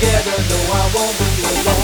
together, No, I won't be alone.